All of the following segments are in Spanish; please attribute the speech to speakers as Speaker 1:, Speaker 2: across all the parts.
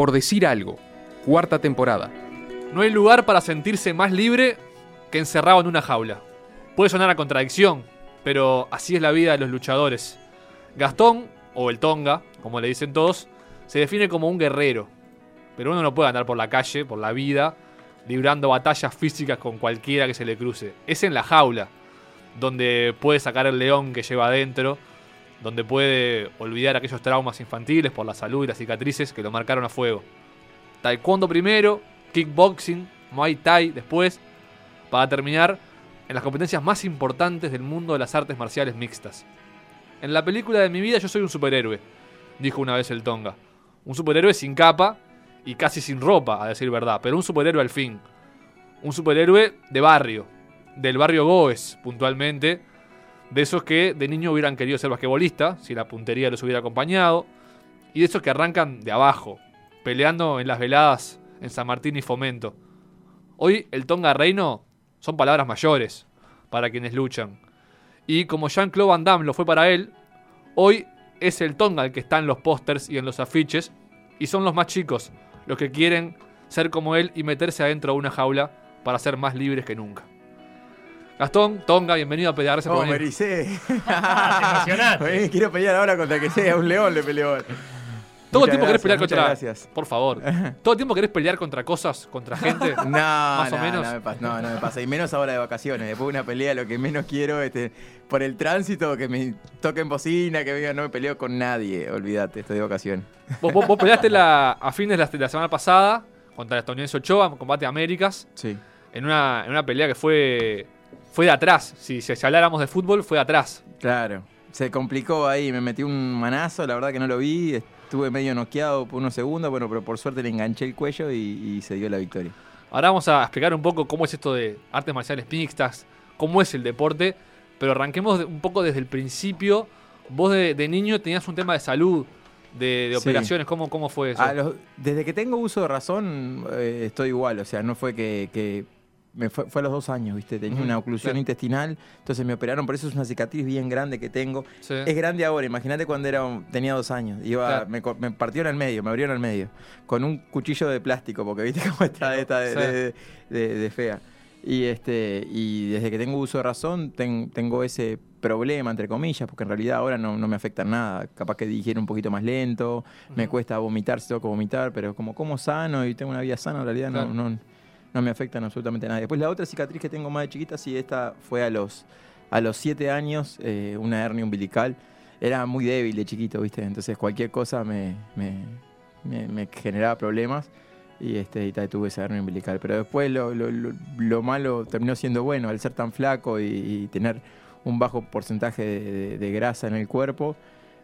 Speaker 1: Por decir algo, cuarta temporada.
Speaker 2: No hay lugar para sentirse más libre que encerrado en una jaula. Puede sonar a contradicción, pero así es la vida de los luchadores. Gastón, o el Tonga, como le dicen todos, se define como un guerrero. Pero uno no puede andar por la calle, por la vida, librando batallas físicas con cualquiera que se le cruce. Es en la jaula, donde puede sacar el león que lleva adentro, donde puede olvidar aquellos traumas infantiles por la salud y las cicatrices que lo marcaron a fuego. Taekwondo primero, kickboxing, Muay Thai después, para terminar en las competencias más importantes del mundo de las artes marciales mixtas. En la película de mi vida yo soy un superhéroe, dijo una vez el Tonga. Un superhéroe sin capa y casi sin ropa, a decir verdad, pero un superhéroe al fin. Un superhéroe de barrio, del barrio Goes, puntualmente, de esos que de niño hubieran querido ser basquetbolistas, si la puntería los hubiera acompañado, y de esos que arrancan de abajo, peleando en las veladas en San Martín y Fomento. Hoy el Tonga Reino son palabras mayores para quienes luchan. Y como Jean-Claude Van Damme lo fue para él, hoy es el Tonga el que está en los pósters y en los afiches, y son los más chicos los que quieren ser como él y meterse adentro de una jaula para ser más libres que nunca. Gastón, Tonga, bienvenido a pelear. Gracias
Speaker 3: Oh,
Speaker 2: por
Speaker 3: me
Speaker 2: venir.
Speaker 3: Eh, Quiero pelear ahora contra que sea un león, le peleo.
Speaker 2: Todo el tiempo querés pelear
Speaker 3: gracias,
Speaker 2: contra.
Speaker 3: Gracias.
Speaker 2: Por favor. Todo el tiempo querés pelear contra cosas, contra gente.
Speaker 3: No,
Speaker 2: Más o
Speaker 3: no,
Speaker 2: menos.
Speaker 3: No me, pasa, no, no me pasa. Y menos ahora de vacaciones. Después de una pelea, lo que menos quiero este, por el tránsito, que me toquen bocina, que venga, no me peleo con nadie. Olvídate, estoy de vacaciones.
Speaker 2: vos, vos- vos peleaste la, a fines de la, de la semana pasada contra el estadounidense Ochoa en combate a Américas.
Speaker 3: Sí.
Speaker 2: En una, en una pelea que fue. Fue de atrás. Si, si habláramos de fútbol, fue de atrás.
Speaker 3: Claro. Se complicó ahí, me metí un manazo, la verdad que no lo vi. Estuve medio noqueado por unos segundos, bueno, pero por suerte le enganché el cuello y, y se dio la victoria.
Speaker 2: Ahora vamos a explicar un poco cómo es esto de artes marciales mixtas, cómo es el deporte, pero arranquemos un poco desde el principio. Vos de, de niño tenías un tema de salud, de, de
Speaker 3: Sí.
Speaker 2: operaciones, ¿cómo, ¿cómo fue eso?
Speaker 3: Los- desde que tengo uso de razón, eh, estoy igual. O sea, no fue que. que me fue, fue a los dos años, ¿viste? Tenía una oclusión
Speaker 2: claro.
Speaker 3: intestinal, entonces me operaron, por eso es una cicatriz bien grande que tengo.
Speaker 2: Sí.
Speaker 3: Es grande ahora, imagínate cuando era, un- tenía dos años. Iba,
Speaker 2: Claro.
Speaker 3: me, me partieron al medio, me abrieron al medio, con un cuchillo de plástico, porque viste cómo está esta de,
Speaker 2: Sí.
Speaker 3: de- de- de fea. Y, este, y desde que tengo uso de razón, ten- tengo ese problema, entre comillas, porque en realidad ahora no, no me afecta nada. Capaz que digiero un poquito más lento, me cuesta vomitar si tengo que vomitar, pero como como sano y tengo una vida sana, en realidad
Speaker 2: Claro.
Speaker 3: no, no, no me afectan absolutamente nada. Después la otra cicatriz que tengo más de chiquita, sí, esta fue a los, a los siete años, eh, una hernia umbilical. Era muy débil de chiquito, ¿viste? Entonces cualquier cosa me, me, me- me generaba problemas y, este, y tuve esa hernia umbilical. Pero después lo, lo- lo- lo malo terminó siendo bueno, al ser tan flaco y, tener un bajo porcentaje de grasa en el cuerpo,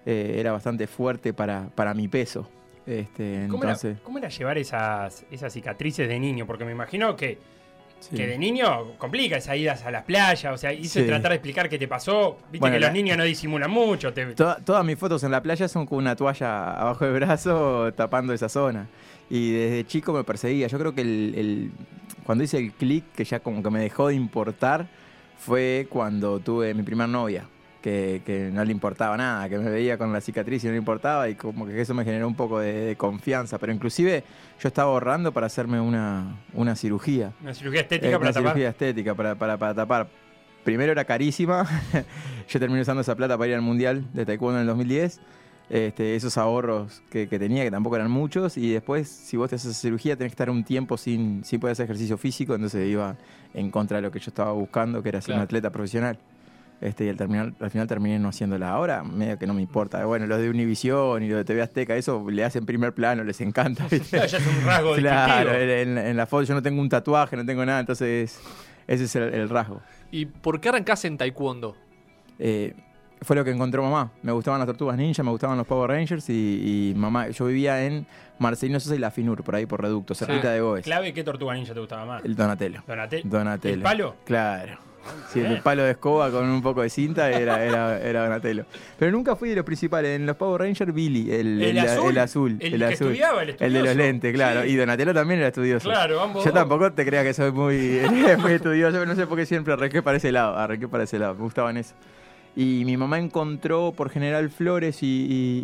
Speaker 3: eh, era bastante fuerte para, para mi peso. Este,
Speaker 4: ¿Cómo,
Speaker 3: entonces,
Speaker 4: era, cómo era llevar esas, esas cicatrices de niño? Porque me imagino que,
Speaker 3: sí.
Speaker 4: que de niño complica esas idas a las playas, o sea, hice
Speaker 3: Sí.
Speaker 4: tratar de explicar qué te pasó. Viste
Speaker 3: Bueno,
Speaker 4: que
Speaker 3: la-
Speaker 4: los niños no disimulan mucho. te-
Speaker 3: Toda- todas mis fotos en la playa son con una toalla abajo del brazo tapando esa zona. Y desde chico me perseguía. Yo creo que el, el- cuando hice el clic, que ya como que me dejó de importar, fue cuando tuve mi primer novia. Que, que no le importaba nada, que me veía con la cicatriz y no le importaba y como que eso me generó un poco de, de confianza. Pero inclusive yo estaba ahorrando para hacerme una, una cirugía.
Speaker 4: Una cirugía estética
Speaker 3: Eh,
Speaker 4: para
Speaker 3: una
Speaker 4: tapar.
Speaker 3: cirugía estética para, para, para tapar. Primero era carísima. Yo terminé usando esa plata para ir al Mundial de Taekwondo en el 2010. Este, esos ahorros que, que tenía, que tampoco eran muchos. Y después, si vos te haces cirugía, tenés que estar un tiempo sin, sin poder hacer ejercicio físico. Entonces iba en contra de lo que yo estaba buscando, que era ser
Speaker 2: Claro.
Speaker 3: un atleta profesional. Este, y al, terminar, al final terminé no haciéndola. Ahora, medio que no me importa. Bueno, los de Univisión y los de TV Azteca, eso le hacen primer plano, les encanta. ¿viste?
Speaker 4: Claro, ya es un rasgo
Speaker 3: Claro, en, en la foto yo no tengo un tatuaje, no tengo nada, entonces ese es el, el rasgo.
Speaker 2: ¿Y por qué arrancás en taekwondo?
Speaker 3: Eh, fue lo que encontró mamá. Me gustaban las tortugas ninja, me gustaban los Power Rangers y, y mamá, yo vivía en Marcelino Sosa y La Finur, por ahí por Reducto, cerquita de Goes.
Speaker 4: Clave, ¿qué tortuga ninja te gustaba más?
Speaker 3: El Donatello.
Speaker 4: Donate-
Speaker 3: Donatello.
Speaker 4: ¿El palo?
Speaker 3: Claro. Sí, el palo de escoba con un poco de cinta era, era, era Donatello. Pero nunca fui de los principales. En los Power Rangers, Billy, el,
Speaker 4: El
Speaker 3: el-
Speaker 4: azul.
Speaker 3: el azul.
Speaker 4: El
Speaker 3: el
Speaker 4: que
Speaker 3: azul.
Speaker 4: estudiaba, el
Speaker 3: de los lentes, claro.
Speaker 4: Sí.
Speaker 3: Y Donatello también era estudioso.
Speaker 4: Claro, ambos
Speaker 3: Yo tampoco te creas que soy muy, muy estudioso, pero no sé por qué siempre arranqué para ese lado. Arranqué para ese lado, me gustaban eso. Y mi mamá encontró por General Flores y,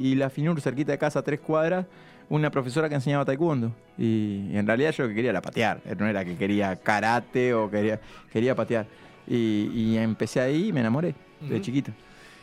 Speaker 3: y- y la Finur cerquita de casa, a tres cuadras, una profesora que enseñaba taekwondo. Y, y en realidad yo que quería era patear. No era que quería karate o quería, quería patear. Y, y empecé ahí y me enamoré de
Speaker 2: Ujú.
Speaker 3: chiquito.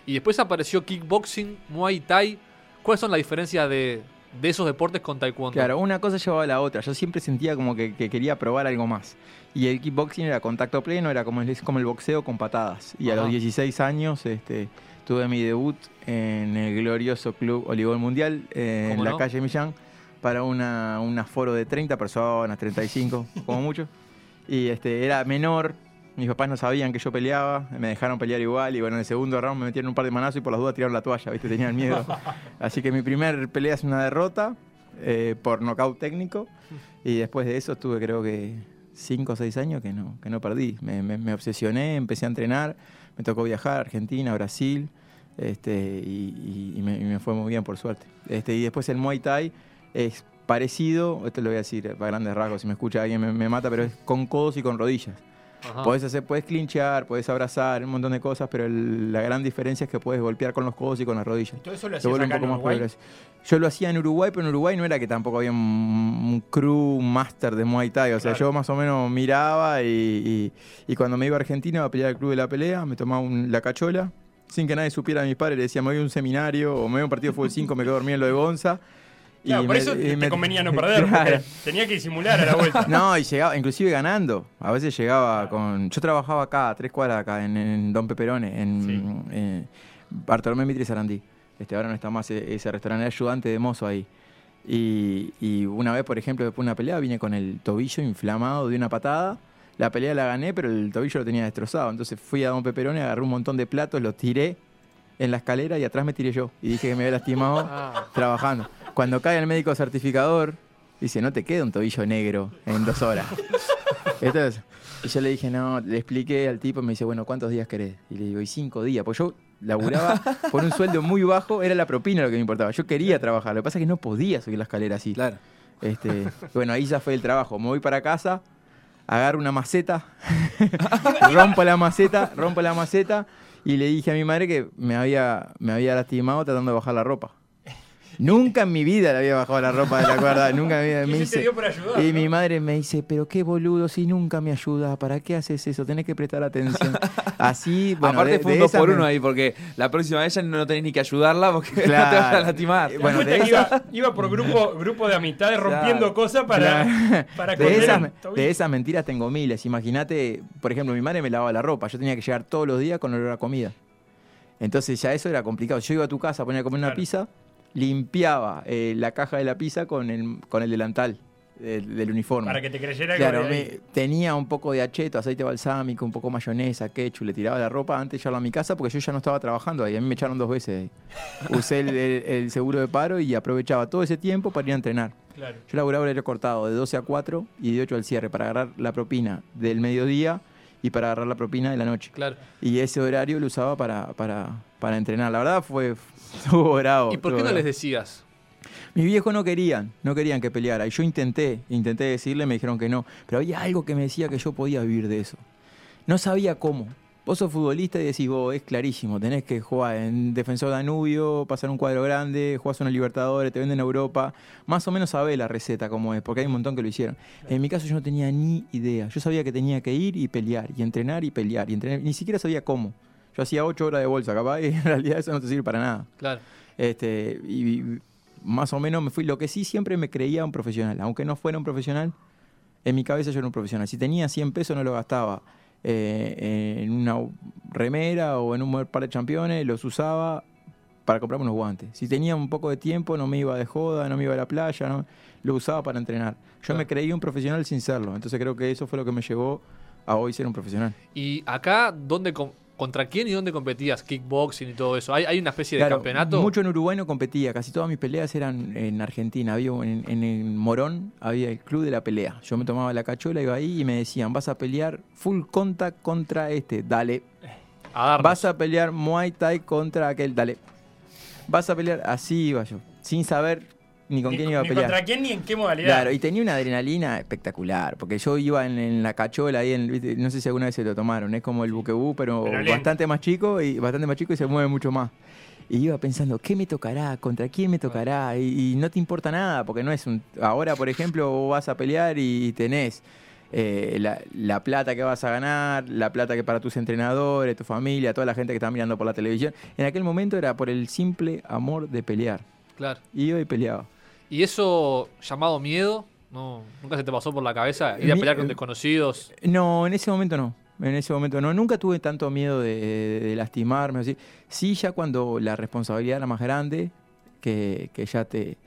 Speaker 2: Y después apareció kickboxing, muay thai. ¿Cuáles son las diferencias de, de esos deportes con taekwondo?
Speaker 3: Claro, una cosa llevaba a la otra. Yo siempre sentía como que, que quería probar algo más. Y el kickboxing era contacto pleno, era como el, como el boxeo con patadas. Y a los 16 años este, tuve mi debut en el glorioso Club Olivol Mundial eh, en
Speaker 2: ¿Cómo
Speaker 3: la
Speaker 2: no?
Speaker 3: calle Millán para una, un aforo de 30 personas, 35 como mucho. Y este, era menor. Mis papás no sabían que yo peleaba, me dejaron pelear igual y bueno, en el segundo round me metieron un par de manazos y por las dudas tiraron la toalla, ¿viste? Tenían miedo. Así que mi primer pelea es una derrota eh, por nocaut técnico y después de eso estuve creo que 5 o 6 años que no, que no perdí. Me, me- me obsesioné, empecé a entrenar, me tocó viajar a Argentina, Brasil este, y, y- y me, y me fue muy bien por suerte. Este, y después el Muay Thai es parecido, esto lo voy a decir a grandes rasgos, si me escucha alguien me, me mata, pero es con codos y con rodillas.
Speaker 2: Ajá.
Speaker 3: Podés, hacer, podés clinchear, podés abrazar, un montón de cosas, pero el- la gran diferencia es que puedes golpear con los codos y con las rodillas.
Speaker 4: Todo eso lo hacías acá en Uruguay.
Speaker 3: Yo lo hacía en Uruguay, pero en Uruguay no era que tampoco había un, un crew, un máster de Muay Thai. O sea,
Speaker 4: Claro.
Speaker 3: yo más o menos miraba y, y- y cuando me iba a Argentina a pelear al club de la pelea, me tomaba un- la cachola. Sin que nadie supiera, mis padres le decía, me voy a un seminario o me voy a un partido de fútbol 5, me quedo dormido en lo de Gonza.
Speaker 4: Claro,
Speaker 3: Y
Speaker 4: por
Speaker 3: me-
Speaker 4: eso
Speaker 3: y
Speaker 4: te, te
Speaker 3: me-
Speaker 4: convenía no perder,
Speaker 3: Claro.
Speaker 4: porque tenía que disimular a la vuelta.
Speaker 3: No, y llegaba, inclusive ganando. A veces llegaba con. Yo trabajaba acá, a tres cuadras acá, en, en Don Peperone, en
Speaker 4: Sí.
Speaker 3: eh, Bartolomé Mitre y Sarandí. Este, ahora no está más e- ese restaurante, era ayudante de mozo ahí. Y, y una vez, por ejemplo, después de una pelea, vine con el tobillo inflamado de una patada. La pelea la gané, pero el tobillo lo tenía destrozado. Entonces fui a Don Peperone, agarré un montón de platos, los tiré en la escalera y atrás me tiré yo. Y dije que me había lastimado
Speaker 2: Ah,
Speaker 3: trabajando. Cuando cae el médico certificador, dice, no te queda un tobillo negro en dos horas. Entonces, y yo le dije, no, le expliqué al tipo, me dice, bueno, ¿cuántos días querés? Y le digo, y cinco días. Pues yo laburaba por un sueldo muy bajo, era la propina lo que me importaba. Yo quería trabajar, lo que pasa es que no podía subir la escalera así.
Speaker 5: Claro.
Speaker 3: Este, bueno, ahí ya fue el trabajo. Me voy para casa, agarro una maceta, rompo la maceta, rompo la maceta y le dije a mi madre que me había, me había lastimado tratando de bajar la ropa. Nunca en mi vida le había bajado la ropa de la cuerda, nunca me,
Speaker 4: ¿Quién
Speaker 3: me
Speaker 4: se te
Speaker 3: dice-
Speaker 4: dio por ayudar?
Speaker 3: y
Speaker 4: no?
Speaker 3: mi madre me dice, pero qué boludo, si nunca me ayudas, ¿para qué haces eso? Tenés que prestar atención. Así, bueno,
Speaker 5: Aparte
Speaker 3: de-
Speaker 5: fue un dos
Speaker 3: esa
Speaker 5: por
Speaker 3: me-
Speaker 5: uno ahí, porque la próxima vez ya no tenés ni que ayudarla porque no te
Speaker 3: Claro.
Speaker 5: vas a lastimar.
Speaker 3: Bueno, de esa-
Speaker 4: iba, iba por grupo, grupo de amistades rompiendo
Speaker 5: Claro.
Speaker 4: cosas para,
Speaker 3: Claro.
Speaker 4: para
Speaker 3: de, esas, de esas mentiras tengo miles. Imagínate, por ejemplo, mi madre me lavaba la ropa. Yo tenía que llegar todos los días con olor a comida. Entonces ya eso era complicado. Yo iba a tu casa, ponía a comer una
Speaker 4: Claro.
Speaker 3: pizza, limpiaba eh, la caja de la pizza con el, con el delantal del, del uniforme.
Speaker 4: Para que te creyera que
Speaker 3: Claro,
Speaker 4: de ahí.
Speaker 3: me- tenía un poco de acheto, aceite balsámico, un poco mayonesa, ketchup, le tiraba la ropa antes de llevarla a mi casa porque yo ya no estaba trabajando ahí. A mí me echaron dos veces. ahí. Usé el, el- el seguro de paro y aprovechaba todo ese tiempo para ir a entrenar.
Speaker 4: Claro.
Speaker 3: Yo laburaba horario cortado de 12 a 4 y de 8 al cierre para agarrar la propina del mediodía y para agarrar la propina de la noche.
Speaker 2: claro.
Speaker 3: Y ese horario lo usaba para, para, para entrenar. La verdad fue estuvo bravo.
Speaker 2: ¿Y por qué no les decías?
Speaker 3: Mis viejos no querían, no querían que peleara. Y yo intenté, intenté decirle, me dijeron que no. Pero había algo que me decía que yo podía vivir de eso. No sabía cómo. Vos sos futbolista y decís, vos, es clarísimo, tenés que jugar en Defensor Danubio, pasar un cuadro grande, jugás una Libertadores, te venden a Europa. Más o menos sabés la receta cómo es, porque hay un montón que lo hicieron. En mi caso yo no tenía ni idea. Yo sabía que tenía que ir y pelear, y entrenar y pelear, y entrenar. Ni siquiera sabía cómo. Yo hacía ocho horas de bolsa, capaz, y en realidad eso no te sirve para nada.
Speaker 2: Claro.
Speaker 3: Este, y, y más o menos me fui. Lo que sí siempre me creía un profesional. Aunque no fuera un profesional, en mi cabeza yo era un profesional. Si tenía 100 pesos no lo gastaba eh, en una remera o en un par de championes, los usaba para comprarme unos guantes. Si tenía un poco de tiempo, no me iba de joda, no me iba a la playa, no, lo usaba para entrenar. Yo
Speaker 2: Claro.
Speaker 3: me creía un profesional sin serlo. Entonces creo que eso fue lo que me llevó a hoy ser un profesional.
Speaker 2: ¿Y acá dónde contra quién y dónde competías? Kickboxing y todo eso. ¿Hay, hay una especie de
Speaker 3: Claro,
Speaker 2: campeonato?
Speaker 3: Mucho en Uruguay no competía, casi todas mis peleas eran en Argentina. Había en, en el Morón había el club de la pelea. Yo me tomaba la cachola, iba ahí y me decían, vas a pelear full contact contra este, dale.
Speaker 2: A.
Speaker 3: Vas a pelear Muay Thai contra aquel, dale. Vas a pelear, así iba yo, sin saber ni con
Speaker 4: Ni-
Speaker 3: quién iba a
Speaker 4: ni
Speaker 3: pelear.
Speaker 4: contra quién ni en qué modalidad.
Speaker 3: Claro, y tenía una adrenalina espectacular, porque yo iba en, en la cachola ahí, en, no sé si alguna vez se lo tomaron, es como el buquebú, pero, bastante más chico y bastante más chico y se mueve mucho más. Y iba pensando, ¿qué me tocará? ¿Contra quién me tocará? Y, y no te importa nada, porque no es un... Ahora, por ejemplo, vos vas a pelear y tenés eh, la, la plata que vas a ganar, la plata que para tus entrenadores, tu familia, toda la gente que está mirando por la televisión. En aquel momento era por el simple amor de pelear.
Speaker 2: Claro.
Speaker 3: Iba y peleaba.
Speaker 2: ¿Y eso llamado miedo? No, ¿Nunca se te pasó por la cabeza ir a pelear con
Speaker 3: eh,
Speaker 2: desconocidos?
Speaker 3: No, en ese momento no. En ese momento no. Nunca tuve tanto miedo de, de- lastimarme. Así. Sí, ya cuando la responsabilidad era más grande, que, que ya te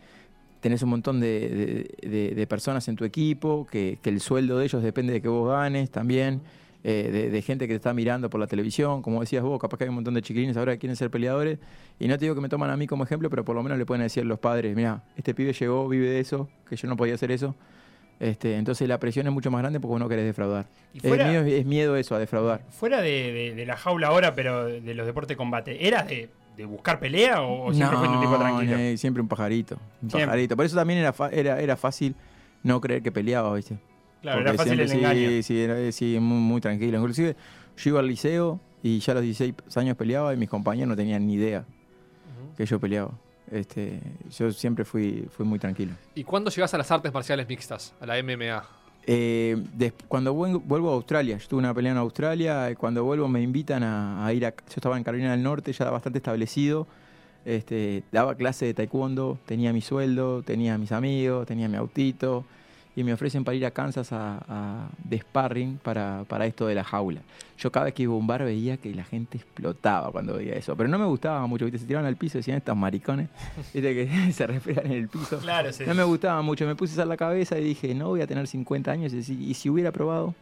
Speaker 3: tenés un montón de, de- de- de personas en tu equipo, que, que el sueldo de ellos depende de que vos ganes también. Eh, de, de gente que te está mirando por la televisión, como decías vos, capaz que hay un montón de chiquilines ahora que quieren ser peleadores, y no te digo que me toman a mí como ejemplo, pero por lo menos le pueden decir los padres, mira, este pibe llegó, vive de eso, que yo no podía hacer eso, este, entonces la presión es mucho más grande porque vos no querés defraudar.
Speaker 4: Y
Speaker 3: Es, miedo, es miedo eso, a defraudar.
Speaker 4: fuera de, de- de la jaula ahora, pero de los deportes de combate, ¿eras de, de buscar pelea o, o siempre fuiste un tipo tranquilo?
Speaker 3: siempre un pajarito. Un
Speaker 4: Siempre.
Speaker 3: pajarito. Por eso también era, fa- era, era fácil no creer que peleaba, ¿viste?
Speaker 4: Claro,
Speaker 3: Porque
Speaker 4: era fácil el engaño.
Speaker 3: Sí, sí, era- sí, muy, muy tranquilo. Inclusive yo iba al liceo y ya a los 16 años peleaba y mis compañeros no tenían ni idea que yo peleaba. Este, yo siempre fui, fui muy tranquilo.
Speaker 2: ¿Y cuándo llegás a las artes marciales mixtas? A la MMA.
Speaker 3: Eh, des- cuando vuelvo, vuelvo a Australia, yo tuve una pelea en Australia, y cuando vuelvo me invitan a, a ir a... Yo estaba en Carolina del Norte, ya bastante establecido, este, daba clase de taekwondo, tenía mi sueldo, tenía mis amigos, tenía mi autito, y me ofrecen para ir a Kansas a, a- de sparring para, para esto de la jaula. Yo cada vez que iba a un bar veía que la gente explotaba cuando veía eso, pero no me gustaba mucho, ¿viste? se tiraban al piso, decían estos maricones, ¿viste? que se refregan en el piso.
Speaker 4: Claro, sí.
Speaker 3: No me gustaba mucho, me puse a la cabeza y dije, no voy a tener 50 años y si, y si hubiera probado.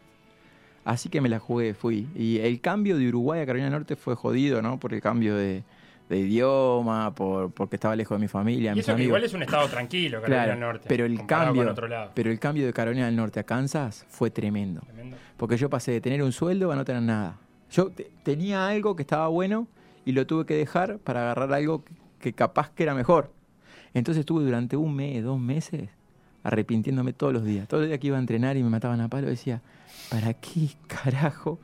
Speaker 3: Así que me la jugué, fui. Y el cambio de Uruguay a Carolina del Norte fue jodido, ¿no? Por el cambio de, de idioma, por, porque estaba lejos de mi familia,
Speaker 4: Y
Speaker 3: mis
Speaker 4: eso que
Speaker 3: amigos.
Speaker 4: igual es un estado tranquilo, Carolina
Speaker 3: Claro,
Speaker 4: del Norte.
Speaker 3: pero el cambio, pero el cambio de Carolina del Norte a Kansas fue tremendo.
Speaker 4: Tremendo.
Speaker 3: Porque yo pasé de tener un sueldo a no tener nada. Yo te- tenía algo que estaba bueno y lo tuve que dejar para agarrar algo que, que capaz que era mejor. Entonces estuve durante un mes, dos meses, arrepintiéndome todos los días. Todos los días que iba a entrenar y me mataban a palo, decía, ¿para qué carajo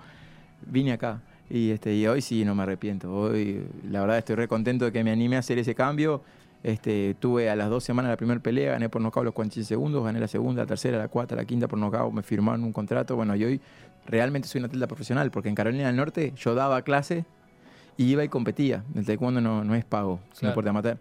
Speaker 3: vine acá? Y, este, y hoy sí no me arrepiento. Hoy la verdad estoy re contento de que me animé a hacer ese cambio. Este, tuve a las dos semanas la primera pelea, gané por nocaut los 46 segundos, gané la segunda, la tercera, la cuarta, la quinta por nocaut, me firmaron un contrato. Bueno, y hoy realmente soy un atleta profesional, porque en Carolina del Norte yo daba clase y iba y competía. El taekwondo no, no es pago,
Speaker 2: Claro.
Speaker 3: deporte amateur.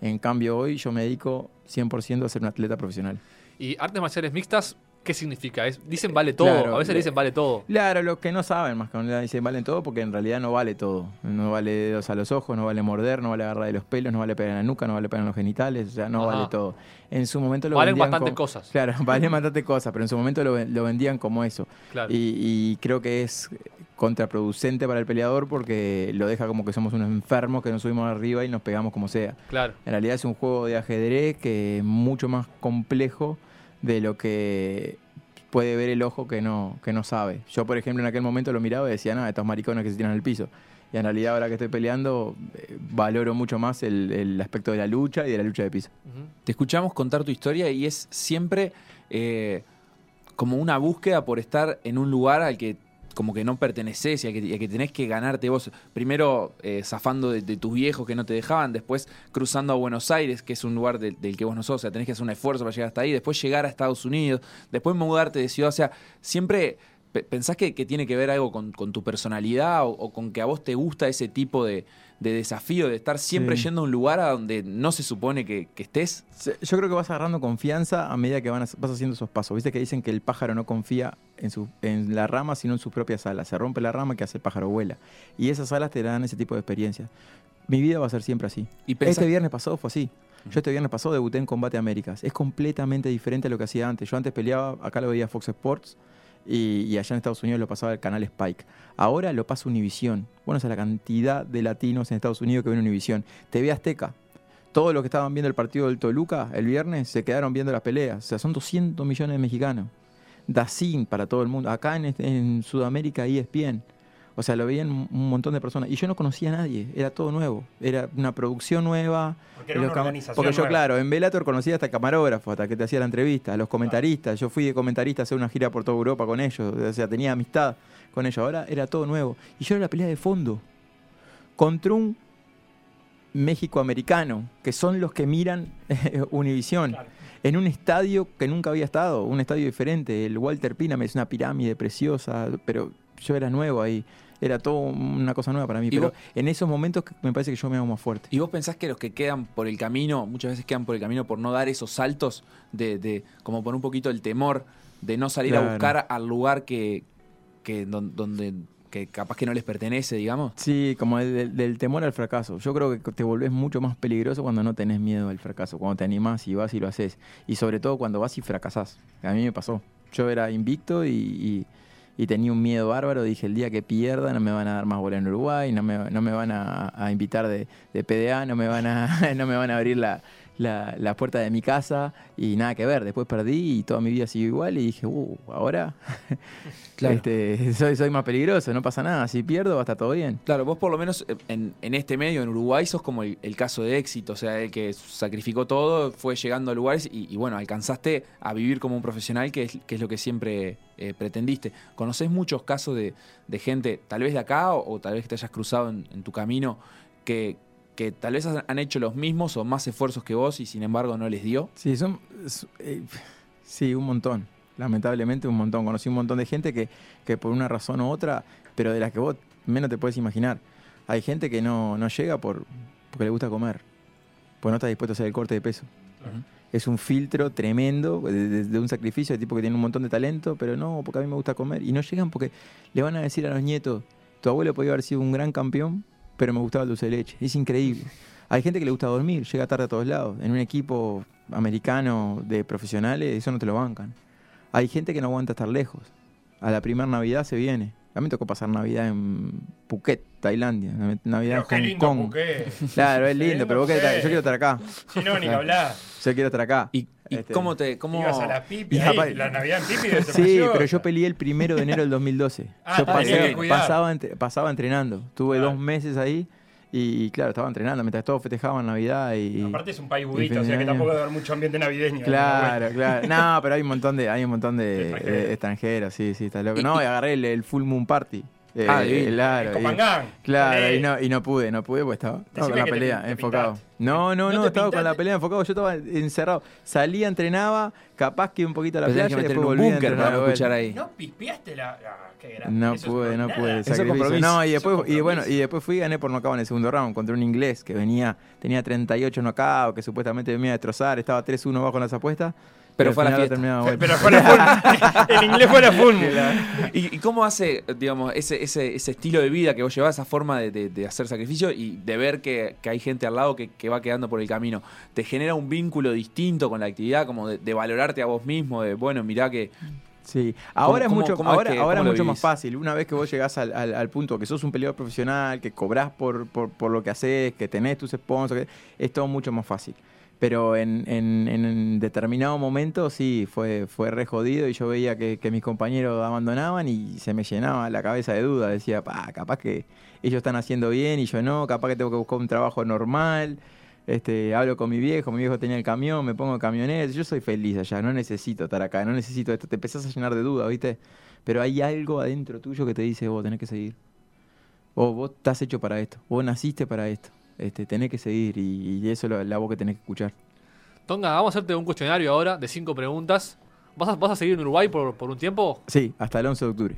Speaker 3: En cambio, hoy yo me dedico 100% a ser un atleta profesional.
Speaker 2: ¿Y artes marciales mixtas qué significa? Es- dicen vale todo,
Speaker 3: Claro,
Speaker 2: a veces
Speaker 3: le-
Speaker 2: dicen vale todo.
Speaker 3: Claro, los que no saben más que nada dicen valen todo porque en realidad no vale todo. No vale dedos a los ojos, no vale morder, no vale agarrar de los pelos, no vale pegar en la nuca, no vale pegar en los genitales, o sea, no
Speaker 2: Ajá.
Speaker 3: vale todo. En su momento lo
Speaker 2: Valen
Speaker 3: vendían
Speaker 2: bastantes
Speaker 3: como-
Speaker 2: cosas.
Speaker 3: Claro, valen bastantes cosas, pero en su momento lo, lo vendían como eso.
Speaker 2: Claro.
Speaker 3: Y, y creo que es contraproducente para el peleador porque lo deja como que somos unos enfermos que nos subimos arriba y nos pegamos como sea.
Speaker 2: Claro.
Speaker 3: En realidad es un juego de ajedrez que es mucho más complejo de lo que puede ver el ojo que no, que no sabe. Yo, por ejemplo, en aquel momento lo miraba y decía, nada, estos maricones que se tiran al piso. Y en realidad ahora que estoy peleando, eh, valoro mucho más el, el aspecto de la lucha y de la lucha de piso.
Speaker 5: Te escuchamos contar tu historia y es siempre eh, como una búsqueda por estar en un lugar al que como que no perteneces y al que, y que tenés que ganarte vos. Primero eh, zafando de, tus viejos que no te dejaban, después cruzando a Buenos Aires, que es un lugar del- que vos no sos, o sea, tenés que hacer un esfuerzo para llegar hasta ahí, después llegar a Estados Unidos, después mudarte de ciudad, o sea, siempre pensás que, que tiene que ver algo con, con tu personalidad o, o con que a vos te gusta ese tipo de, de desafío, de estar siempre
Speaker 3: Sí.
Speaker 5: yendo a un lugar a donde no se supone que, que estés.
Speaker 3: Yo creo que vas agarrando confianza a medida que van a- vas haciendo esos pasos. Viste que dicen que el pájaro no confía en, su, en la rama, sino en sus propias alas. Se rompe la rama que hace el pájaro vuela. Y esas alas te dan ese tipo de experiencias. Mi vida va a ser siempre así.
Speaker 5: Y
Speaker 3: Este viernes pasado fue así. Yo este viernes pasado debuté en Combate Américas. Es completamente diferente a lo que hacía antes. Yo antes peleaba, acá lo veía Fox Sports y, y allá en Estados Unidos lo pasaba el canal Spike. Ahora lo pasa Univisión. Bueno, esa es la cantidad de latinos en Estados Unidos que ven Univisión. TV Azteca. Todos los que estaban viendo el partido del Toluca el viernes se quedaron viendo las peleas. O sea, son 200 millones de mexicanos. Dacin para todo el mundo. Acá en, este- en Sudamérica, ESPN. O sea, lo veían un montón de personas. Y yo no conocía a nadie. Era todo nuevo. Era una producción nueva.
Speaker 4: Porque era una organización
Speaker 3: Porque yo,
Speaker 4: nueva.
Speaker 3: claro, en Velator conocía hasta camarógrafo, hasta que te hacía la entrevista, a los comentaristas. Yo fui de comentarista a hacer una gira por toda Europa con ellos. O sea, tenía amistad con ellos. Ahora era todo nuevo. Y yo era la pelea de fondo. Contra un México-americano, que son los que miran Univisión.
Speaker 4: Claro.
Speaker 3: En un estadio que nunca había estado, un estadio diferente. El Walter Pinam es una pirámide preciosa, pero yo era nuevo ahí. Era todo una cosa nueva para mí.
Speaker 5: ¿Y
Speaker 3: Pero
Speaker 5: vos?
Speaker 3: en esos momentos me parece que yo me hago más fuerte.
Speaker 5: ¿Y vos pensás que los que quedan por el camino, muchas veces quedan por el camino por no dar esos saltos, de, de como por un poquito el temor de no salir a buscar al lugar que, que don- donde que capaz que no les pertenece, digamos?
Speaker 3: Sí, como el, del, del temor al fracaso. Yo creo que te volvés mucho más peligroso cuando no tenés miedo al fracaso, cuando te animás y vas y lo haces. Y sobre todo cuando vas y fracasás. A mí me pasó. Yo era invicto y, y- y tenía un miedo bárbaro. Dije, el día que pierda no me van a dar más bola en Uruguay, no me, no me van a, invitar de, de PDA, no me van a, no me van a abrir la, la, la puerta de mi casa y nada que ver. Después perdí y toda mi vida siguió igual y dije, uh, ahora
Speaker 5: Claro.
Speaker 3: este, soy, soy más peligroso, no pasa nada. Si pierdo va a estar todo bien.
Speaker 5: Claro, vos por lo menos en, en este medio, en Uruguay, sos como el, el caso de éxito, o sea, el que sacrificó todo, fue llegando a lugares y, y bueno, alcanzaste a vivir como un profesional, que es, que es lo que siempre eh, pretendiste. ¿Conocés muchos casos de, de gente, tal vez de acá o, o tal vez que te hayas cruzado en, en tu camino, que, que tal vez han hecho los mismos o más esfuerzos que vos y sin embargo no les dio?
Speaker 3: Sí, son. eh, sí, un montón. Lamentablemente, un montón. Conocí un montón de gente que, que por una razón u otra, pero de las que vos menos te puedes imaginar. Hay gente que no, no llega por, porque le gusta comer, pues no está dispuesto a hacer el corte de peso. Es un filtro tremendo de, de- de un sacrificio de tipo que tiene un montón de talento, pero no, porque a mí me gusta comer. Y no llegan porque le van a decir a los nietos, tu abuelo podía haber sido un gran campeón, pero me gustaba el dulce de leche. Es increíble. Hay gente que le gusta dormir, llega tarde a todos lados. En un equipo americano de profesionales, eso no te lo bancan. Hay gente que no aguanta estar lejos. A la primera Navidad se viene. A mí me tocó pasar Navidad en Phuket, Tailandia. Navidad
Speaker 4: Pero
Speaker 3: en Hong
Speaker 4: lindo
Speaker 3: Kong.
Speaker 4: Phuket.
Speaker 3: Claro, es lindo, pero vos querés yo quiero estar acá.
Speaker 4: Si no, ni que hablar.
Speaker 3: Yo quiero estar acá.
Speaker 5: ¿Y, y
Speaker 3: Este,
Speaker 5: cómo te.? Cómo...
Speaker 4: Ibas a la pipi, ahí, la Navidad en pipi ser
Speaker 3: Sí, pero yo peleé el primero de enero del 2012.
Speaker 4: Ah,
Speaker 3: yo pasé- pasaba, entre- pasaba entrenando. Tuve
Speaker 4: Claro.
Speaker 3: dos meses ahí y, y, claro, estaba entrenando mientras todos festejaban Navidad y...
Speaker 4: Aparte es un país budista, o sea que tampoco debe haber mucho ambiente navideño.
Speaker 3: Claro, claro. No, pero hay un montón de, hay un montón de
Speaker 4: Extranjeros.
Speaker 3: eh, extranjeros, sí, sí, está loco. No,
Speaker 5: y
Speaker 3: agarré el, el Full Moon Party. Eh,
Speaker 5: Ah, divino.
Speaker 3: claro. y-. Claro,
Speaker 4: Eh,
Speaker 3: y no, y no pude, no pude porque estaba, estaba con la
Speaker 4: te
Speaker 3: pelea
Speaker 4: te
Speaker 3: enfocado.
Speaker 4: pintaste.
Speaker 3: No, no,
Speaker 4: ¿No
Speaker 3: no,
Speaker 4: te
Speaker 3: estaba con la
Speaker 4: pintaste?
Speaker 3: pelea enfocado. Yo estaba encerrado. Salía, entrenaba, capaz que un poquito a la
Speaker 5: Pero
Speaker 3: playa y después volvía a
Speaker 5: búnker
Speaker 3: entrenar.
Speaker 5: para no escuchar ahí.
Speaker 4: ¿No pispeaste la.? Qué grande.
Speaker 3: No
Speaker 4: Eso
Speaker 3: pude, no
Speaker 4: nada.
Speaker 3: pude.
Speaker 5: Eso.
Speaker 3: No, y después, y bueno, y después fui y gané por nocaut en el segundo round contra un inglés que venía, tenía 38 knockouts, que supuestamente me iba a destrozar, estaba 3-1 bajo en las apuestas.
Speaker 5: Pero fue a la fiesta.
Speaker 4: Pero fue la full. en inglés fue la full.
Speaker 5: ¿Y, y cómo hace, digamos, ese, ese, ese estilo de vida que vos llevás, esa forma de, de- de hacer sacrificio y de ver que, que hay gente al lado que, que va quedando por el camino? ¿Te genera un vínculo distinto con la actividad, como de, de valorarte a vos mismo, de, bueno, mirá que...
Speaker 3: Sí, ahora es mucho,
Speaker 5: cómo es
Speaker 3: ahora,
Speaker 5: que-
Speaker 3: ahora es mucho más fácil. Una vez que vos llegás al, al- al punto que sos un peleador profesional, que cobrás por, por, por lo que haces, que tenés tus sponsors, que- es todo mucho más fácil. Pero en, en- en determinado momento sí, fue, fue re jodido y yo veía que, mis compañeros abandonaban y se me llenaba la cabeza de dudas. Decía, pa, capaz que ellos están haciendo bien y yo no, capaz que tengo que buscar un trabajo normal. Este, hablo con mi viejo, mi viejo tenía el camión, me pongo camioneta, yo soy feliz allá, no necesito estar acá, no necesito esto, te empezás a llenar de dudas, ¿viste? Pero hay algo adentro tuyo que te dice, vos tenés que seguir. O vos estás hecho para esto, vos naciste para esto, este, tenés que seguir y, y eso es lo- la voz que tenés que escuchar.
Speaker 2: Tonga, vamos a hacerte un cuestionario ahora de cinco preguntas. ¿Vas a, vas a seguir en Uruguay por, por un tiempo?
Speaker 3: Sí, hasta el 11 de octubre,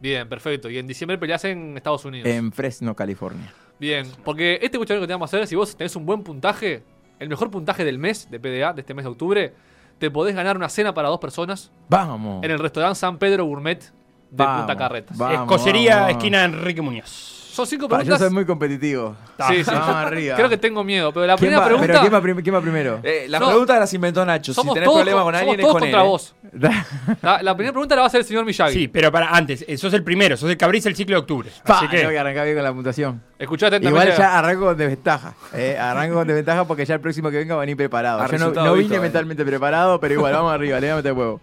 Speaker 2: Bien, perfecto. Y en diciembre peleas en Estados Unidos.
Speaker 3: en Fresno, California.
Speaker 2: Bien, porque este cuestionario que te vamos a hacer, si vos tenés un buen puntaje, el mejor puntaje del mes de PDA, de este mes de octubre, te podés ganar una cena para dos personas
Speaker 3: Vamos.
Speaker 2: en el restaurante San Pedro Gourmet de
Speaker 3: Vamos,
Speaker 2: Punta Carretas.
Speaker 3: vamos,
Speaker 4: Escocería,
Speaker 3: vamos.
Speaker 4: esquina Enrique Muñoz.
Speaker 2: Son cinco
Speaker 3: Pa, yo
Speaker 2: preguntas.
Speaker 3: soy muy competitivo.
Speaker 2: Sí,
Speaker 3: arriba.
Speaker 2: Creo que tengo miedo, pero la
Speaker 3: ¿Quién
Speaker 2: primera
Speaker 3: va,
Speaker 2: pregunta.
Speaker 3: pero ¿quién va, prim- quién va primero?
Speaker 5: Eh, las
Speaker 2: No.
Speaker 5: preguntas las inventó Nacho.
Speaker 2: somos
Speaker 5: si tenés
Speaker 2: todos,
Speaker 5: problema con
Speaker 2: somos
Speaker 5: alguien es
Speaker 2: todos
Speaker 5: con él.
Speaker 2: contra
Speaker 5: ¿eh?
Speaker 2: vos. La, la primera pregunta la va a hacer el señor Miyagi.
Speaker 4: Sí, pero para antes, eh, sos el primero, sos el que abrís el ciclo de octubre.
Speaker 3: Pa,
Speaker 4: Así
Speaker 3: tengo que
Speaker 4: que.
Speaker 3: arrancar bien con la puntuación.
Speaker 2: Escuchá atentamente.
Speaker 3: Igual ya arranco con desventaja. Eh, arranco con desventaja porque ya el próximo que venga va a venir preparado.
Speaker 5: A
Speaker 3: Yo no, vine mentalmente preparado, pero igual, vamos arriba, le voy a meter huevo.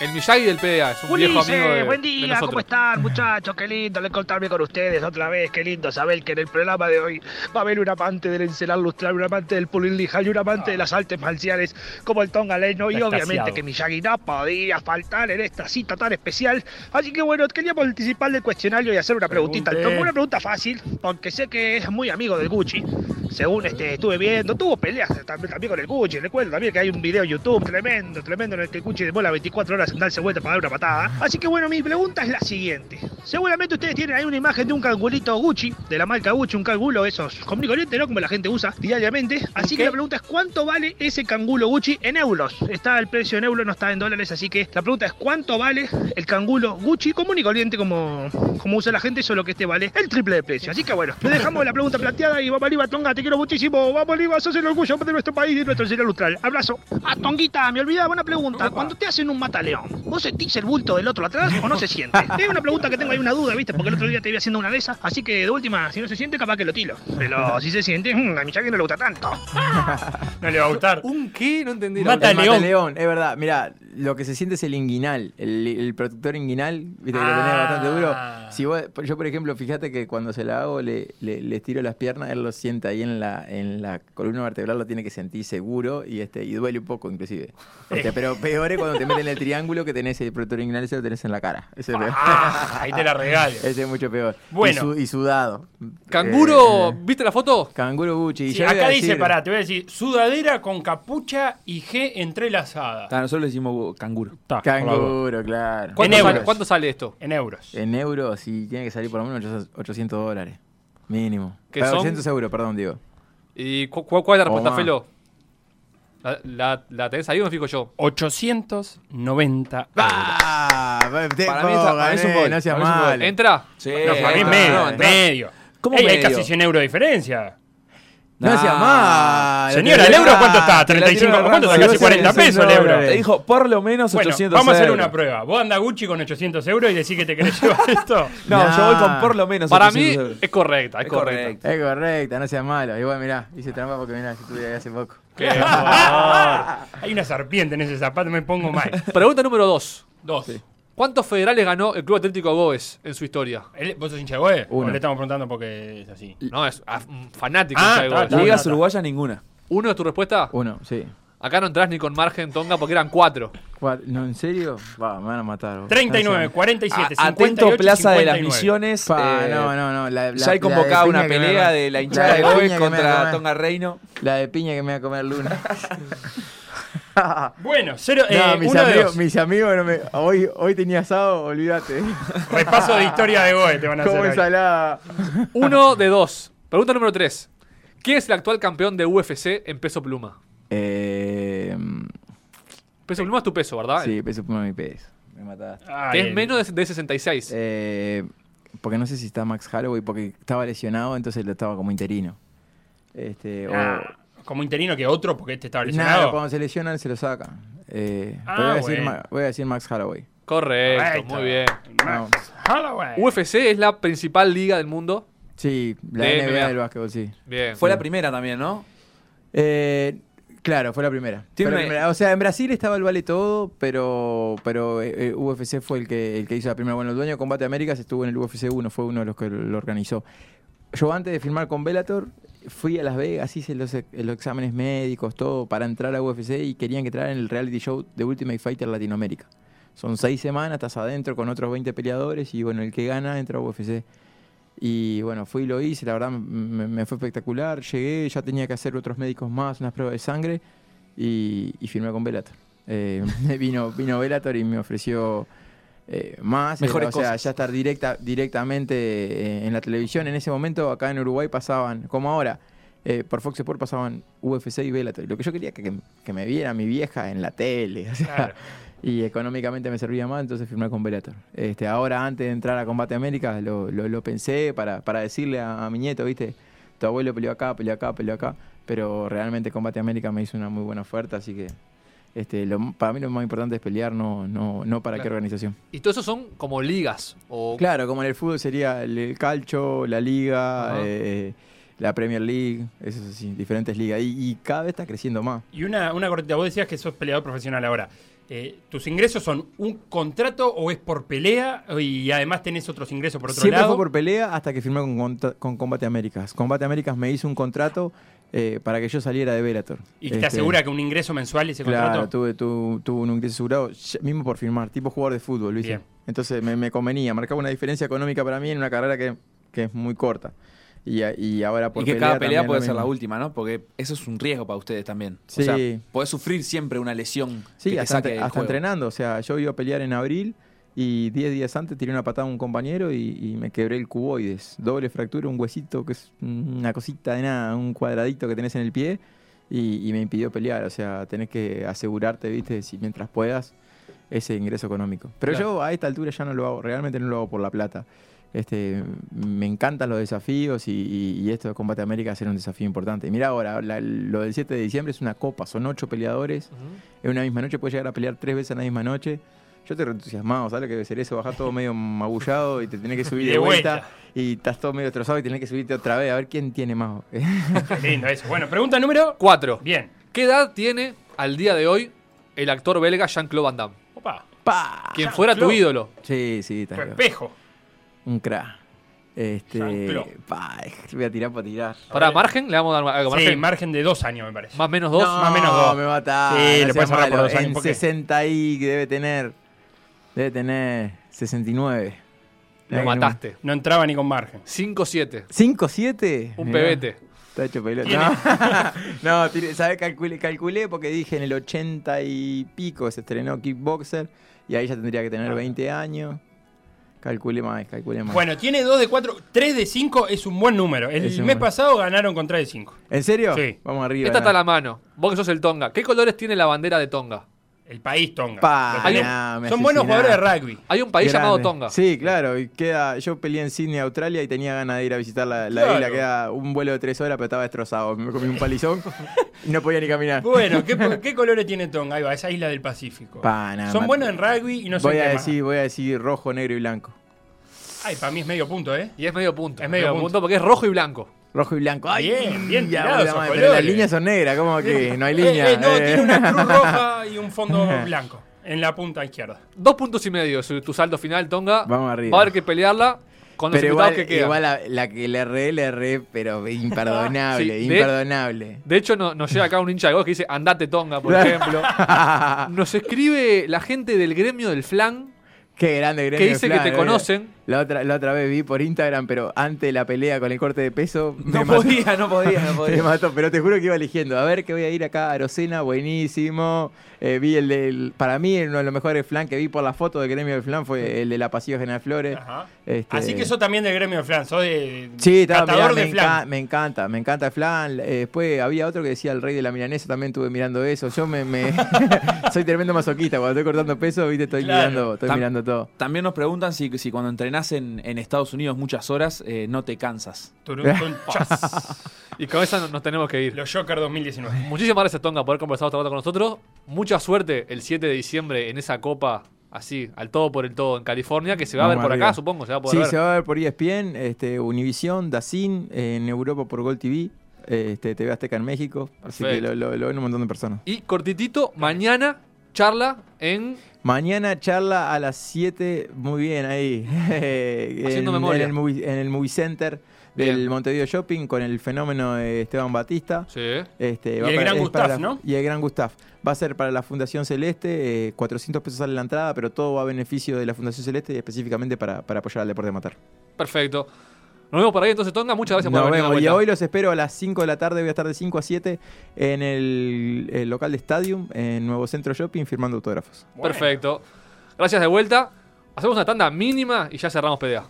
Speaker 2: El Miyagi del PDA, es un viejo
Speaker 6: Ulises,
Speaker 2: amigo de,
Speaker 6: buen
Speaker 2: de
Speaker 6: día,
Speaker 2: nosotros.
Speaker 6: ¿cómo están muchachos? Qué lindo encontrarme con ustedes otra vez, qué lindo saber que en el programa de hoy va a haber un amante del encelar lustral, un amante del pulilija y un amante de las artes marciales como el Tonga Leno y obviamente que Miyagi no podía faltar en esta cita tan especial. Así que bueno, quería participar del cuestionario y hacer una preguntita al
Speaker 4: Pregunte.
Speaker 6: Tonga, una pregunta fácil, porque sé que es muy amigo del Gucci. Según este, estuve viendo, tuvo peleas también, también con el Gucci. Recuerdo también que hay un video en YouTube tremendo, tremendo, en el que el Gucci demora 24 horas en darse vuelta para dar una patada. Así que bueno, mi pregunta es la siguiente. Seguramente ustedes tienen ahí una imagen de un cangurito Gucci, de la marca Gucci, un cangulo esos corriente, ¿no? Como la gente usa diariamente. Así que la pregunta es, ¿cuánto vale ese cangulo Gucci en euros? Está el precio en euros, no está en dólares, así que la pregunta es, ¿cuánto vale el cangulo Gucci común y corriente como, como usa la gente? Solo que este vale el triple de precio. Así que bueno, le dejamos la pregunta planteada y vamos arriba, Tonga, te quiero muchísimo. Vamos arriba, sos el orgullo de nuestro país y de nuestro señor lustral. Abrazo. Ah, Tonguita, me olvidaba una pregunta. Cuando te hacen un mataleón, ¿vos sentís el bulto del otro atrás o no se siente? Es una pregunta que tengo ahí una duda, ¿viste? Porque el otro día te vi haciendo una de esas. Así que de última, si no se siente, capaz que lo tilo. Pero si se siente, mm, a mi Miyagi no le gusta tanto.
Speaker 4: No le va a gustar.
Speaker 2: ¿Un qué? No entendí. la
Speaker 4: Mata
Speaker 3: El
Speaker 4: León.
Speaker 3: mataleón, es verdad. Mira, lo que se siente es el inguinal, el, el protector inguinal, viste que lo tenés
Speaker 4: Ah.
Speaker 3: bastante duro. Si vos- yo, por ejemplo, fíjate que cuando se la hago, le, le, le estiro las piernas, él lo siente ahí en la, en la columna vertebral, lo tiene que sentir seguro y este y duele un poco, inclusive. Este, pero peor es cuando te meten el triángulo que tenés el protector inguinal, ese lo tenés en la cara. Ese es, peor.
Speaker 4: Ah, ahí te la regalo.
Speaker 3: Ese es mucho peor.
Speaker 4: Bueno.
Speaker 3: Y, su- y sudado.
Speaker 2: Canguro,
Speaker 3: Eh,
Speaker 2: ¿viste la foto?
Speaker 3: canguro Gucci. Y
Speaker 4: Sí, acá dice,
Speaker 3: decir-
Speaker 4: pará, te voy a decir, sudadera con capucha y G entrelazada.
Speaker 5: Ah, nosotros le decimos canguro.
Speaker 3: Canguro, claro.
Speaker 2: ¿Cuánto,
Speaker 4: En
Speaker 2: sale,
Speaker 4: euros.
Speaker 2: cuánto sale esto?
Speaker 4: En euros.
Speaker 3: En euros, sí, tiene que salir por lo menos 800 800 dólares. Mínimo.
Speaker 2: ¿Qué
Speaker 3: Ah,
Speaker 2: son?
Speaker 3: 800 euros, perdón, digo.
Speaker 2: ¿Y cu- cu- cuál es la respuesta. Felo? ¿La, la, la tenés ahí o me fijo yo?
Speaker 4: 890 euros.
Speaker 3: ¡Ah! te
Speaker 5: Para mí está- para mí es un gol,
Speaker 3: no seas
Speaker 5: gol.
Speaker 3: mal.
Speaker 2: ¿Entra?
Speaker 5: Sí,
Speaker 4: No, para mí
Speaker 5: entra,
Speaker 4: medio,
Speaker 5: no. ¿Cómo
Speaker 4: Ey, Hay
Speaker 5: medio?
Speaker 4: casi 100 euros de diferencia.
Speaker 3: No seas
Speaker 5: Nah.
Speaker 3: mal.
Speaker 4: Señora, ¿el euro cuánto está?
Speaker 5: te la
Speaker 4: 35,
Speaker 5: tiro en
Speaker 4: ¿cuánto está? Casi
Speaker 5: si vos
Speaker 4: 40
Speaker 5: tenés
Speaker 4: pesos el
Speaker 3: 100
Speaker 4: euro.
Speaker 5: Te dijo por lo menos
Speaker 4: Bueno,
Speaker 5: 800
Speaker 4: vamos a hacer una prueba. ¿Vos andás Gucci con 800 euros y decís que te querés llevar esto?
Speaker 5: No, yo voy con por lo menos
Speaker 2: Para
Speaker 5: 800
Speaker 2: mí es correcta, es, correcta.
Speaker 3: Es correcta, no seas malo. Igual, mirá, hice trampa porque mirá, si estuve ahí hace poco.
Speaker 2: Qué
Speaker 4: Hay una serpiente en ese zapato, me pongo mal.
Speaker 2: Pregunta número 2.
Speaker 4: Dos.
Speaker 2: ¿Cuántos federales ganó el Club Atlético Goes en su historia?
Speaker 4: ¿El- ¿Vos sos hincha de Goe? ¿O
Speaker 3: Uno.
Speaker 4: le estamos preguntando porque es así?
Speaker 2: No, es fanático
Speaker 4: Ah,
Speaker 2: hincha de
Speaker 4: está.
Speaker 5: Ligas uruguayas ninguna.
Speaker 2: ¿Uno es tu respuesta?
Speaker 3: Uno, sí.
Speaker 2: Acá no entras ni con margen tonga porque eran cuatro.
Speaker 3: Cuat- ¿No, en serio? Va, me van a matar. vos.
Speaker 4: 39,
Speaker 3: No
Speaker 4: 47,
Speaker 5: A-
Speaker 4: 58,
Speaker 5: atento Plaza de las
Speaker 4: 59.
Speaker 5: Misiones.
Speaker 3: Pa,
Speaker 5: eh,
Speaker 3: no, no, no. La, la-
Speaker 5: ya hay convocada una pelea de la hinchada de
Speaker 3: a
Speaker 5: contra. Tonga Reino.
Speaker 3: La de piña que me va a comer Luna.
Speaker 4: Bueno, cero,
Speaker 3: no,
Speaker 4: eh,
Speaker 3: mis,
Speaker 4: uno de
Speaker 3: amigos,
Speaker 4: dos.
Speaker 3: mis amigos no me. Hoy, hoy tenía asado, olvídate.
Speaker 4: Repaso de historia de Goe te van a hacer.
Speaker 3: Ensalada.
Speaker 2: Uno de dos. Pregunta número 3. ¿Quién es el actual campeón de UFC en peso pluma?
Speaker 3: Eh,
Speaker 2: Peso pluma es tu peso, ¿verdad?
Speaker 3: sí, peso pluma mi peso. Me mataste.
Speaker 4: Ay,
Speaker 2: Que es menos de, de 66.
Speaker 3: Eh, porque no sé si está Max Holloway, porque estaba lesionado, entonces lo estaba como interino. Este, o-
Speaker 4: Ah, como interino que otro porque este estaba
Speaker 3: Nada,
Speaker 4: lesionado.
Speaker 3: cuando se lesionan se lo sacan. Eh,
Speaker 4: Ah,
Speaker 3: pero voy, a decir,
Speaker 4: bueno.
Speaker 3: Ma- voy a decir Max Holloway.
Speaker 2: Correcto,
Speaker 4: Correcto.
Speaker 2: muy bien.
Speaker 3: Vamos.
Speaker 4: Holloway.
Speaker 2: UFC es la principal liga del mundo.
Speaker 3: Sí, la
Speaker 2: De
Speaker 3: NBA
Speaker 2: NBA.
Speaker 3: del básquetbol, sí.
Speaker 2: Bien.
Speaker 5: Fue la primera también, ¿no?
Speaker 3: Eh, claro, fue la primera. Fue la primera. O sea, en Brasil estaba el vale todo, pero pero eh, eh, UFC fue el que, el que hizo la primera. Bueno, el dueño de Combate Américas estuvo en el UFC 1, fue uno de los que lo organizó. Yo antes de firmar con Bellator fui a Las Vegas, hice los, ex- los exámenes médicos, todo para entrar a UFC y querían que entrara en el reality show de Ultimate Fighter Latinoamérica. Son seis semanas, estás adentro con otros 20 peleadores y bueno, el que gana entra a UFC. Y bueno, fui y lo hice, la verdad me, fue espectacular. Llegué, ya tenía que hacer otros médicos más, unas pruebas de sangre y, firmé con Bellator. Eh, vino, vino Bellator y me ofreció eh, más,
Speaker 5: Mejores
Speaker 3: o sea,
Speaker 5: cosas.
Speaker 3: ya estar directa, directamente eh, en la televisión. En ese momento acá en Uruguay pasaban, como ahora, eh, por Fox Sports pasaban UFC y Bellator. Lo que yo quería que, que, que me viera mi vieja en la tele. o sea,
Speaker 4: Claro.
Speaker 3: y económicamente me servía más, entonces firmé con Bellator. Este, ahora, antes de entrar a Combate América, lo, lo, lo pensé para, para decirle a, a mi nieto, ¿viste? Tu abuelo peleó acá, peleó acá, peleó acá. Pero realmente Combate América me hizo una muy buena oferta, así que este, lo- para mí lo más importante es pelear, no, no, no para qué organización.
Speaker 2: Y todo eso son como ligas. O
Speaker 3: Claro, como en el fútbol sería el, el calcho, la liga, eh, la Premier League, eso sí, diferentes ligas. Y, y cada vez está creciendo más.
Speaker 4: Y una, una cortita, vos decías que sos peleador profesional ahora. Eh, ¿Tus ingresos son un contrato o es por pelea? Y además tenés otros ingresos por otro
Speaker 3: Siempre
Speaker 4: lado.
Speaker 3: fue por pelea hasta que firmé con, con Combate Américas. Combate Américas me hizo un contrato eh, para que yo saliera de Bellator.
Speaker 4: ¿Y te
Speaker 3: Este,
Speaker 4: asegura que un ingreso mensual ese
Speaker 3: Claro,
Speaker 4: contrato?
Speaker 3: tuve, tu- tuve un ingreso asegurado mismo por firmar, tipo jugador de fútbol, ¿viste?
Speaker 4: Bien.
Speaker 3: Entonces me, me convenía, marcaba una diferencia económica para mí en una carrera que, que es muy corta. Y, y ahora por
Speaker 5: y que cada pelea puede ser la última, ¿no? Porque eso es un riesgo para ustedes también.
Speaker 3: Sí.
Speaker 5: O sea, podés sufrir siempre una lesión
Speaker 3: Sí,
Speaker 5: que te
Speaker 3: hasta,
Speaker 5: saque
Speaker 3: hasta entrenando. O sea, yo iba a pelear en abril y 10 días antes tiré una patada a un compañero y, y me quebré el cuboides. Doble fractura, un huesito que es una cosita de nada, un cuadradito que tenés en el pie y, y me impidió pelear. O sea, tenés que asegurarte, viste, si mientras puedas, ese ingreso económico. Pero
Speaker 2: Claro.
Speaker 3: yo a esta altura ya no lo hago, realmente no lo hago por la plata. Este, me encantan los desafíos y, y- y esto de Combate América será un desafío importante. Mira ahora, la- lo del 7 de diciembre es una copa, son ocho peleadores en una misma noche, puedes llegar a pelear tres veces en la misma noche. Yo estoy re entusiasmado, ¿sabes lo que debe ser eso? Bajás todo medio magullado y te tenés que subir de,
Speaker 4: de
Speaker 3: vuelta,
Speaker 4: vuelta.
Speaker 3: y estás todo medio destrozado y tenés que subirte otra vez a ver quién tiene más.
Speaker 4: Qué lindo eso. Bueno, pregunta número.
Speaker 2: 4.
Speaker 4: Bien.
Speaker 2: ¿Qué edad tiene al día de hoy el actor belga Jean-Claude Van Damme?
Speaker 4: Opa.
Speaker 3: ¡Pah!
Speaker 2: Quien fuera tu ídolo.
Speaker 3: Sí, sí, está
Speaker 4: Tu
Speaker 3: bien.
Speaker 4: espejo.
Speaker 3: Un crack. Este, pa, voy a tirar para tirar.
Speaker 2: Para margen, le vamos a dar algo
Speaker 4: Sí,
Speaker 2: margen.
Speaker 4: margen de dos años, me parece.
Speaker 2: Más o menos dos.
Speaker 4: más o menos dos.
Speaker 3: me mata.
Speaker 4: Sí, le puedes cerrar por dos años,
Speaker 3: En
Speaker 4: ¿por qué?
Speaker 3: 60 y debe tener. Debe tener 69.
Speaker 2: Lo mataste.
Speaker 4: No entraba ni con margen.
Speaker 2: 5-7.
Speaker 3: ¿5-7?
Speaker 2: Un
Speaker 3: Mirá.
Speaker 2: pebete.
Speaker 3: Está hecho pelota.
Speaker 4: Tiene-
Speaker 3: No, no tiré- ¿sabes? Calculé, calculé porque dije en el 80 y pico se estrenó Kickboxer y ahí ya tendría que tener 20 años. Calculé más, calculé más.
Speaker 4: Bueno, tiene 2 de 4. 3 de 5 es un buen número. El
Speaker 3: Es un
Speaker 4: mes
Speaker 3: buen-
Speaker 4: pasado ganaron con 3 de 5.
Speaker 3: ¿En serio?
Speaker 4: Sí.
Speaker 3: Vamos arriba.
Speaker 2: Esta
Speaker 3: ¿no?
Speaker 2: está a la mano. Vos que sos el Tonga. ¿Qué colores tiene la bandera de Tonga?
Speaker 4: El país Tonga.
Speaker 3: Pa,
Speaker 4: Lo tenemos.
Speaker 3: nah, me
Speaker 4: Son buenos jugadores de rugby.
Speaker 2: Hay un país
Speaker 3: Grande.
Speaker 2: llamado Tonga.
Speaker 3: Sí, claro. Y queda, yo peleé en Sydney, Australia, y tenía ganas de ir a visitar la, la
Speaker 4: Claro.
Speaker 3: isla. Queda un vuelo de tres horas, pero estaba destrozado. Me comí un palizón y no podía ni caminar.
Speaker 4: Bueno, ¿qué, ¿qué colores tiene Tonga? Ahí va, esa isla del Pacífico.
Speaker 3: Pa, nada,
Speaker 4: Son
Speaker 3: mate.
Speaker 4: buenos en rugby y no sé
Speaker 3: voy, a decir, voy a decir rojo, negro y blanco.
Speaker 4: Ay, para mí es medio punto, ¿eh?
Speaker 2: Y es medio punto.
Speaker 4: Es medio punto.
Speaker 2: porque es rojo y blanco.
Speaker 3: Rojo y blanco. Ay,
Speaker 4: Bien, bien
Speaker 3: ya,
Speaker 4: tirados
Speaker 3: Pero las líneas son negras, ¿cómo que no hay
Speaker 4: Eh,
Speaker 3: línea?
Speaker 4: eh, no,
Speaker 3: Eh.
Speaker 4: tiene una cruz roja y un fondo blanco en la punta izquierda.
Speaker 2: Dos puntos y medio tu saldo final, Tonga.
Speaker 3: Vamos arriba.
Speaker 2: Va a haber que pelearla con los
Speaker 3: Pero igual,
Speaker 2: que quedan.
Speaker 3: igual la, la que le erré, le erré, pero imperdonable,
Speaker 2: Sí,
Speaker 3: imperdonable.
Speaker 2: De hecho, no- nos llega acá un hincha de golf que dice andate Tonga, por ejemplo. Nos escribe la gente del gremio del flan
Speaker 3: Qué grande gremio
Speaker 2: que
Speaker 3: de
Speaker 2: dice
Speaker 3: flan,
Speaker 2: que te
Speaker 3: eh.
Speaker 2: conocen.
Speaker 3: La otra, la otra vez vi por Instagram, pero antes de la pelea con el corte de peso,
Speaker 5: No
Speaker 3: mató.
Speaker 5: podía, no podía, no
Speaker 3: Me
Speaker 5: podía.
Speaker 3: mató, pero te juro que iba eligiendo. A ver, que voy a ir acá a Arocena, buenísimo. Eh, vi el del. Para mí, uno de los mejores flan que vi por la foto del gremio del flan fue el de la Pasillo General Flores.
Speaker 4: Ajá.
Speaker 3: Este-
Speaker 4: Así que sos también del gremio de flan, sos de
Speaker 3: Sí,
Speaker 4: catador
Speaker 3: mirá,
Speaker 4: de
Speaker 3: me,
Speaker 4: flan.
Speaker 3: enca- me encanta, me encanta el flan. Eh, después había otro que decía el rey de la milanesa, también estuve mirando eso. Yo me, me- soy tremendo masoquista, cuando estoy cortando peso, viste, estoy
Speaker 4: Claro.
Speaker 3: mirando, estoy
Speaker 5: Tam-
Speaker 3: mirando
Speaker 5: También nos preguntan si, si cuando entrenás en, en Estados Unidos muchas horas eh, no te cansas.
Speaker 2: Y con esa no- nos tenemos que ir.
Speaker 4: Los Joker 2019.
Speaker 2: Muchísimas gracias, Tonga, por haber conversado esta rato con nosotros. Mucha suerte el 7 de diciembre en esa copa así, al todo por el todo en California, que se va a ver por acá, supongo, se va a poder
Speaker 3: Sí,
Speaker 2: ver.
Speaker 3: se va a ver por E ESPN, este, Univision, Dazin, en Europa por Gol TV, este, TV Azteca en México. Así que lo- lo ven un montón de personas.
Speaker 2: Y cortitito, mañana charla en
Speaker 3: Mañana charla a las 7, muy bien ahí.
Speaker 2: Haciendo
Speaker 3: en,
Speaker 2: memoria.
Speaker 3: En el, movie, en el movie Center del
Speaker 2: Bien.
Speaker 3: Montevideo Shopping con el fenómeno de Esteban Batista.
Speaker 2: Sí.
Speaker 3: Este,
Speaker 4: Y
Speaker 3: va
Speaker 4: el
Speaker 3: para-
Speaker 4: gran
Speaker 3: es
Speaker 4: Gustaf,
Speaker 3: para la-
Speaker 4: ¿no?
Speaker 3: Y el gran Gustaf. Va a ser para la Fundación Celeste, eh, 400 pesos sale la entrada, pero todo va a beneficio de la Fundación Celeste y específicamente para, para apoyar al deporte de matar.
Speaker 2: Perfecto. Nos vemos por ahí entonces, Tonga. Muchas gracias por
Speaker 3: Nos vemos. Y hoy los espero a las 5 de la tarde, voy a estar de 5 a 7 en el, el local de Stadium, en Nuevo Centro Shopping, firmando autógrafos.
Speaker 2: Perfecto. Gracias de vuelta. Hacemos una tanda mínima y ya cerramos PDA.